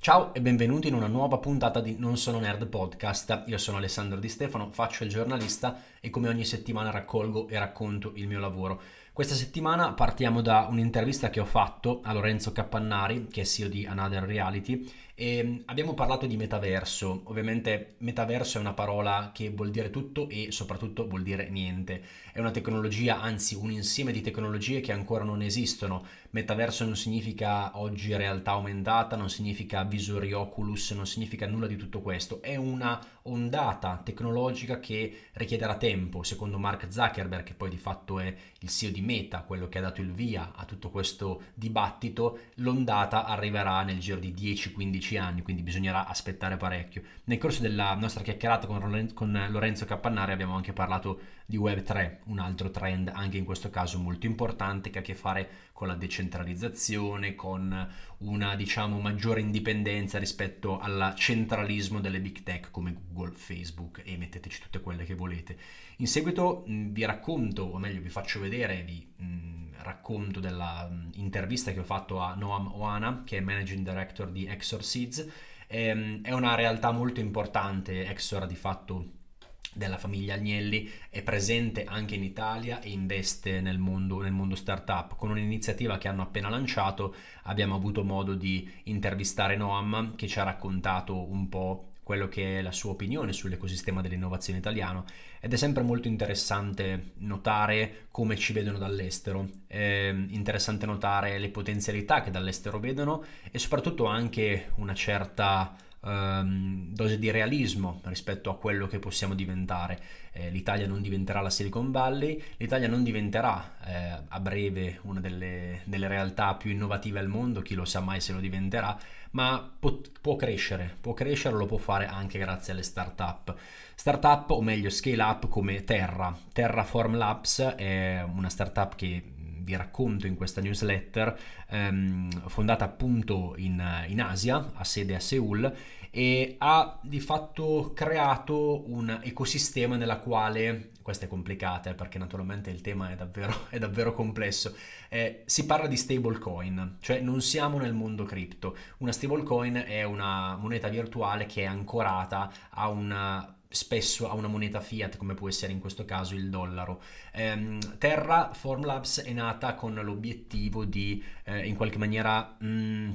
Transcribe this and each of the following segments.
Ciao e benvenuti in una nuova puntata di Non sono nerd podcast. Io sono Alessandro Di Stefano, faccio il giornalista e come ogni settimana raccolgo e racconto il mio lavoro. Questa settimana partiamo da un'intervista che ho fatto a Lorenzo Cappannari, che è CEO di Another Reality, e mm, abbiamo parlato di metaverso. Ovviamente metaverso è una parola che vuol dire tutto e soprattutto vuol dire niente. È una tecnologia, anzi un insieme di tecnologie che ancora non esistono. Metaverso non significa oggi realtà aumentata, non significa visori Oculus, non significa nulla di tutto questo. È una ondata tecnologica che richiederà tempo, secondo Mark Zuckerberg, che poi di fatto è il CEO di Meta, quello che ha dato il via a tutto questo dibattito, l'ondata arriverà nel giro di 10-15 anni, quindi bisognerà aspettare parecchio. Nel corso della nostra chiacchierata con Lorenzo Cappannari abbiamo anche parlato di Web3, un altro trend anche in questo caso molto importante che ha a che fare con la decentralizzazione, con una diciamo maggiore indipendenza rispetto al centralismo delle big tech come Google, Facebook e metteteci tutte quelle che volete. In seguito vi racconto, o meglio vi faccio vedere, vi racconto dell'intervista che ho fatto a Noam Oana, che è Managing Director di Exor Seeds. Ehm, è una realtà molto importante, Exor di fatto della famiglia Agnelli è presente anche in Italia e investe nel mondo, nel mondo startup. Con un'iniziativa che hanno appena lanciato abbiamo avuto modo di intervistare Noam che ci ha raccontato un po' quello che è la sua opinione sull'ecosistema dell'innovazione italiano ed è sempre molto interessante notare come ci vedono dall'estero, è interessante notare le potenzialità che dall'estero vedono e soprattutto anche una certa um, dose di realismo rispetto a quello che possiamo diventare. Eh, L'Italia non diventerà la Silicon Valley, l'Italia non diventerà eh, a breve una delle, delle, realtà più innovative al mondo, chi lo sa mai se lo diventerà, ma può, può crescere, può crescere, lo può fare anche grazie alle start-up. Startup, o meglio scale up come Terra. Terraform Labs è una startup che vi racconto in questa newsletter, ehm, fondata appunto in, in Asia, ha sede a Seoul, e ha di fatto creato un ecosistema nella quale, questa è complicata eh, perché naturalmente il tema è davvero, è davvero complesso, eh, si parla di stablecoin, cioè non siamo nel mondo cripto, una stablecoin è una moneta virtuale che è ancorata a una spesso a una moneta fiat come può essere in questo caso il dollaro. Eh, Terra Formlabs è nata con l'obiettivo di eh, in qualche maniera mh, mm,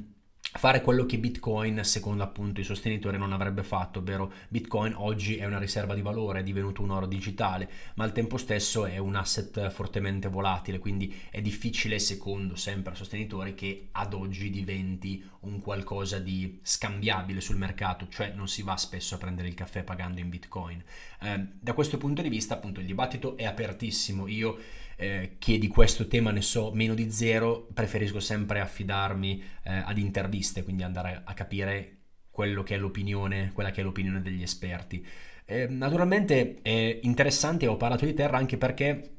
fare quello che Bitcoin, secondo appunto i sostenitori, non avrebbe fatto, ovvero Bitcoin oggi è una riserva di valore, è divenuto un oro digitale, ma al tempo stesso è un asset fortemente volatile, quindi è difficile, secondo sempre i sostenitori, che ad oggi diventi un qualcosa di scambiabile sul mercato, cioè non si va spesso a prendere il caffè pagando in Bitcoin. Eh, da questo punto di vista, appunto, il dibattito è apertissimo. Io eh, che di questo tema ne so meno di zero, preferisco sempre affidarmi eh, ad interviste, quindi andare a capire quello che è l'opinione, quella che è l'opinione degli esperti. Eh, naturalmente è interessante, ho parlato di terra anche perché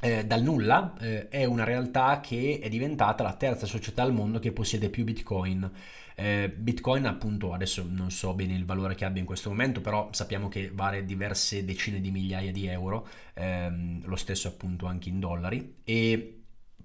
eh, dal nulla eh, è una realtà che è diventata la terza società al mondo che possiede più bitcoin. Eh, bitcoin appunto adesso non so bene il valore che abbia in questo momento, però sappiamo che vale diverse decine di migliaia di euro, ehm, lo stesso appunto anche in dollari e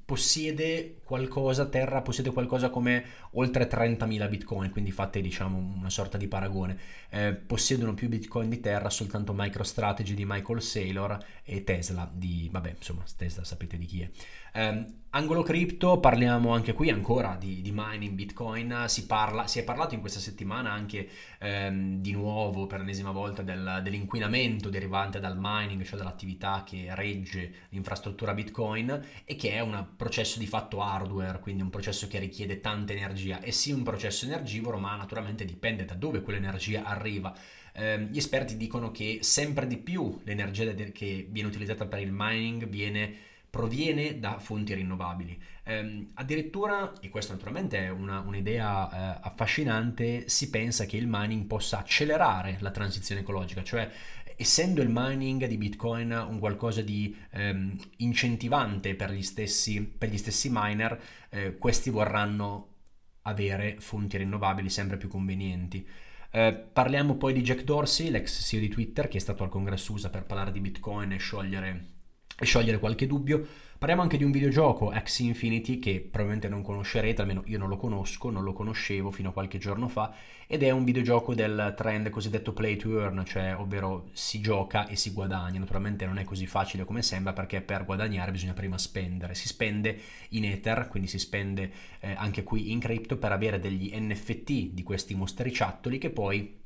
possiede qualcosa, Terra possiede qualcosa come oltre 30.000 bitcoin, quindi fate diciamo una sorta di paragone. Eh, possiedono più bitcoin di Terra soltanto MicroStrategy di Michael Saylor e Tesla di, vabbè insomma Tesla sapete di chi è. Eh, angolo cripto, parliamo anche qui ancora di, di mining Bitcoin, si, parla, si, è parlato in questa settimana anche ehm, di nuovo per l'ennesima volta del, dell'inquinamento derivante dal mining, cioè dall'attività che regge l'infrastruttura Bitcoin e che è un processo di fatto hardware, quindi un processo che richiede tanta energia e sì un processo energivoro, ma naturalmente dipende da dove quell'energia arriva. Eh, gli esperti dicono che sempre di più l'energia che viene utilizzata per il mining viene proviene da fonti rinnovabili. Eh, addirittura, e questa naturalmente è una, un'idea eh, affascinante, si pensa che il mining possa accelerare la transizione ecologica, cioè essendo il mining di Bitcoin un qualcosa di ehm, incentivante per gli stessi, per gli stessi miner, eh, questi vorranno avere fonti rinnovabili sempre più convenienti. Eh, parliamo poi di Jack Dorsey, l'ex CEO di Twitter, che è stato al congresso USA per parlare di Bitcoin e sciogliere e sciogliere qualche dubbio. Parliamo anche di un videogioco, X Infinity, che probabilmente non conoscerete, almeno io non lo conosco, non lo conoscevo fino a qualche giorno fa, ed è un videogioco del trend cosiddetto play to earn, cioè ovvero si gioca e si guadagna. Naturalmente non è così facile come sembra perché per guadagnare bisogna prima spendere. Si spende in Ether, quindi si spende eh, anche qui in crypto per avere degli NFT di questi mostriciattoli che poi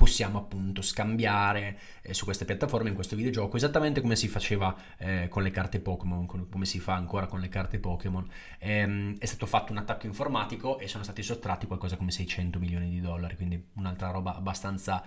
possiamo appunto scambiare eh, su queste piattaforme in questo videogioco esattamente come si faceva eh, con le carte Pokémon, come si fa ancora con le carte Pokémon. Ehm, è stato fatto un attacco informatico e sono stati sottratti qualcosa come 600 milioni di dollari, quindi un'altra roba abbastanza,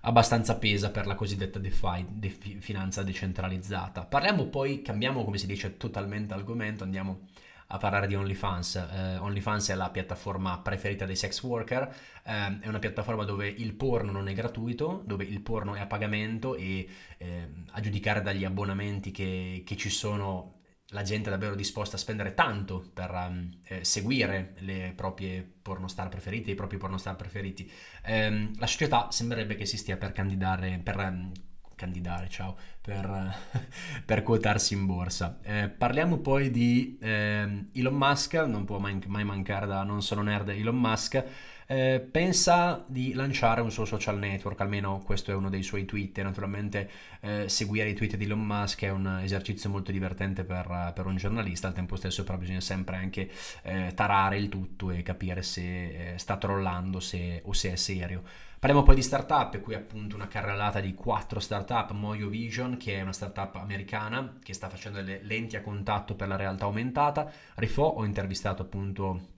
abbastanza pesa per la cosiddetta DeFi, defi, finanza decentralizzata. Parliamo poi, cambiamo come si dice totalmente argomento, andiamo a parlare di OnlyFans. Eh, OnlyFans è la piattaforma preferita dei sex worker, eh, è una piattaforma dove il porno non è gratuito, dove il porno è a pagamento e eh, a giudicare dagli abbonamenti che, che, ci sono la gente è davvero disposta a spendere tanto per um, eh, seguire le proprie pornostar preferite, i propri pornostar preferiti. Eh, la società sembrerebbe che si stia per candidare, per um, candidare, ciao, per, per quotarsi in borsa. Eh, parliamo poi di eh, Elon Musk, non può mai, mai, mancare da non sono nerd Elon Musk, eh, pensa di lanciare un suo social network, almeno questo è uno dei suoi tweet, naturalmente eh, seguire i tweet di Elon Musk è un esercizio molto divertente per, per un giornalista, al tempo stesso però bisogna sempre anche eh, tarare il tutto e capire se eh, sta trollando se, o se è serio. Parliamo poi di startup, qui appunto una carrellata di quattro startup, Moyo Vision che è una startup americana che sta facendo delle lenti a contatto per la realtà aumentata, Rifo ho intervistato appunto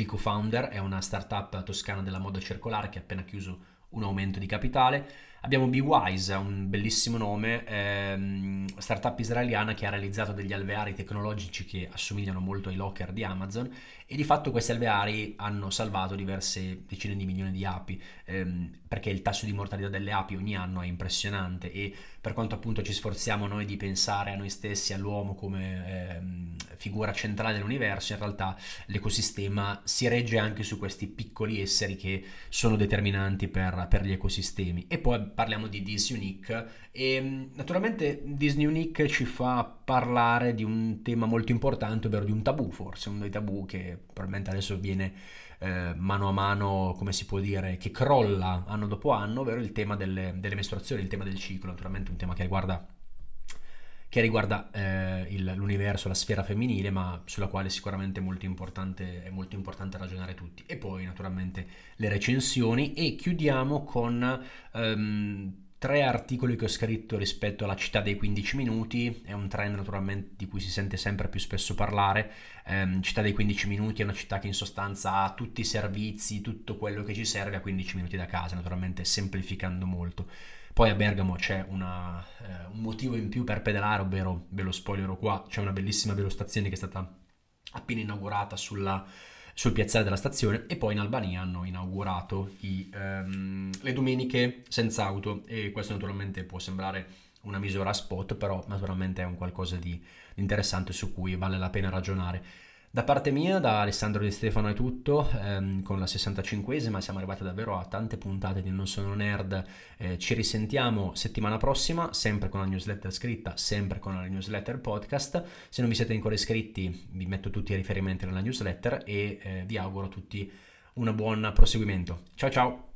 il co-founder, è una startup toscana della moda circolare che ha appena chiuso un aumento di capitale. Abbiamo BeWise, un bellissimo nome, ehm, startup israeliana che ha realizzato degli alveari tecnologici che assomigliano molto ai locker di Amazon e di fatto questi alveari hanno salvato diverse decine di milioni di api ehm, perché il tasso di mortalità delle api ogni anno è impressionante e per quanto appunto ci sforziamo noi di pensare a noi stessi, all'uomo come ehm, figura centrale dell'universo, in realtà l'ecosistema si regge anche su questi piccoli esseri che sono determinanti per, per gli ecosistemi. E poi parliamo di This Unique e naturalmente Disney Unique ci fa parlare di un tema molto importante, ovvero di un tabù, forse uno dei tabù che probabilmente adesso viene eh, mano a mano, come si può dire, che crolla anno dopo anno, ovvero il tema delle, delle mestruazioni, il tema del ciclo, naturalmente un tema che riguarda che riguarda eh, il, l'universo, la sfera femminile, ma sulla quale sicuramente è molto, importante, è molto importante ragionare tutti. E poi naturalmente le recensioni e chiudiamo con... Um, tre articoli che ho scritto rispetto alla città dei 15 minuti, è un trend naturalmente di cui si sente sempre più spesso parlare, eh, città dei 15 minuti è una città che in sostanza ha tutti i servizi, tutto quello che ci serve a 15 minuti da casa, naturalmente semplificando molto. Poi a Bergamo c'è una, eh, un motivo in più per pedalare, ovvero, ve lo spoilerò qua, c'è una bellissima velostazione che è stata appena inaugurata sulla sul piazzale della stazione e poi in Albania hanno inaugurato i, um, le domeniche senza auto e questo naturalmente può sembrare una misura spot, però naturalmente è un qualcosa di interessante su cui vale la pena ragionare. Da parte mia, da Alessandro Di Stefano è tutto, ehm, con la 65esima siamo arrivati davvero a tante puntate di Non Sono Nerd, eh, ci risentiamo settimana prossima, sempre con la newsletter scritta, sempre con la newsletter podcast, se non vi siete ancora iscritti vi metto tutti i riferimenti nella newsletter e eh, vi auguro a tutti un buon proseguimento. Ciao ciao!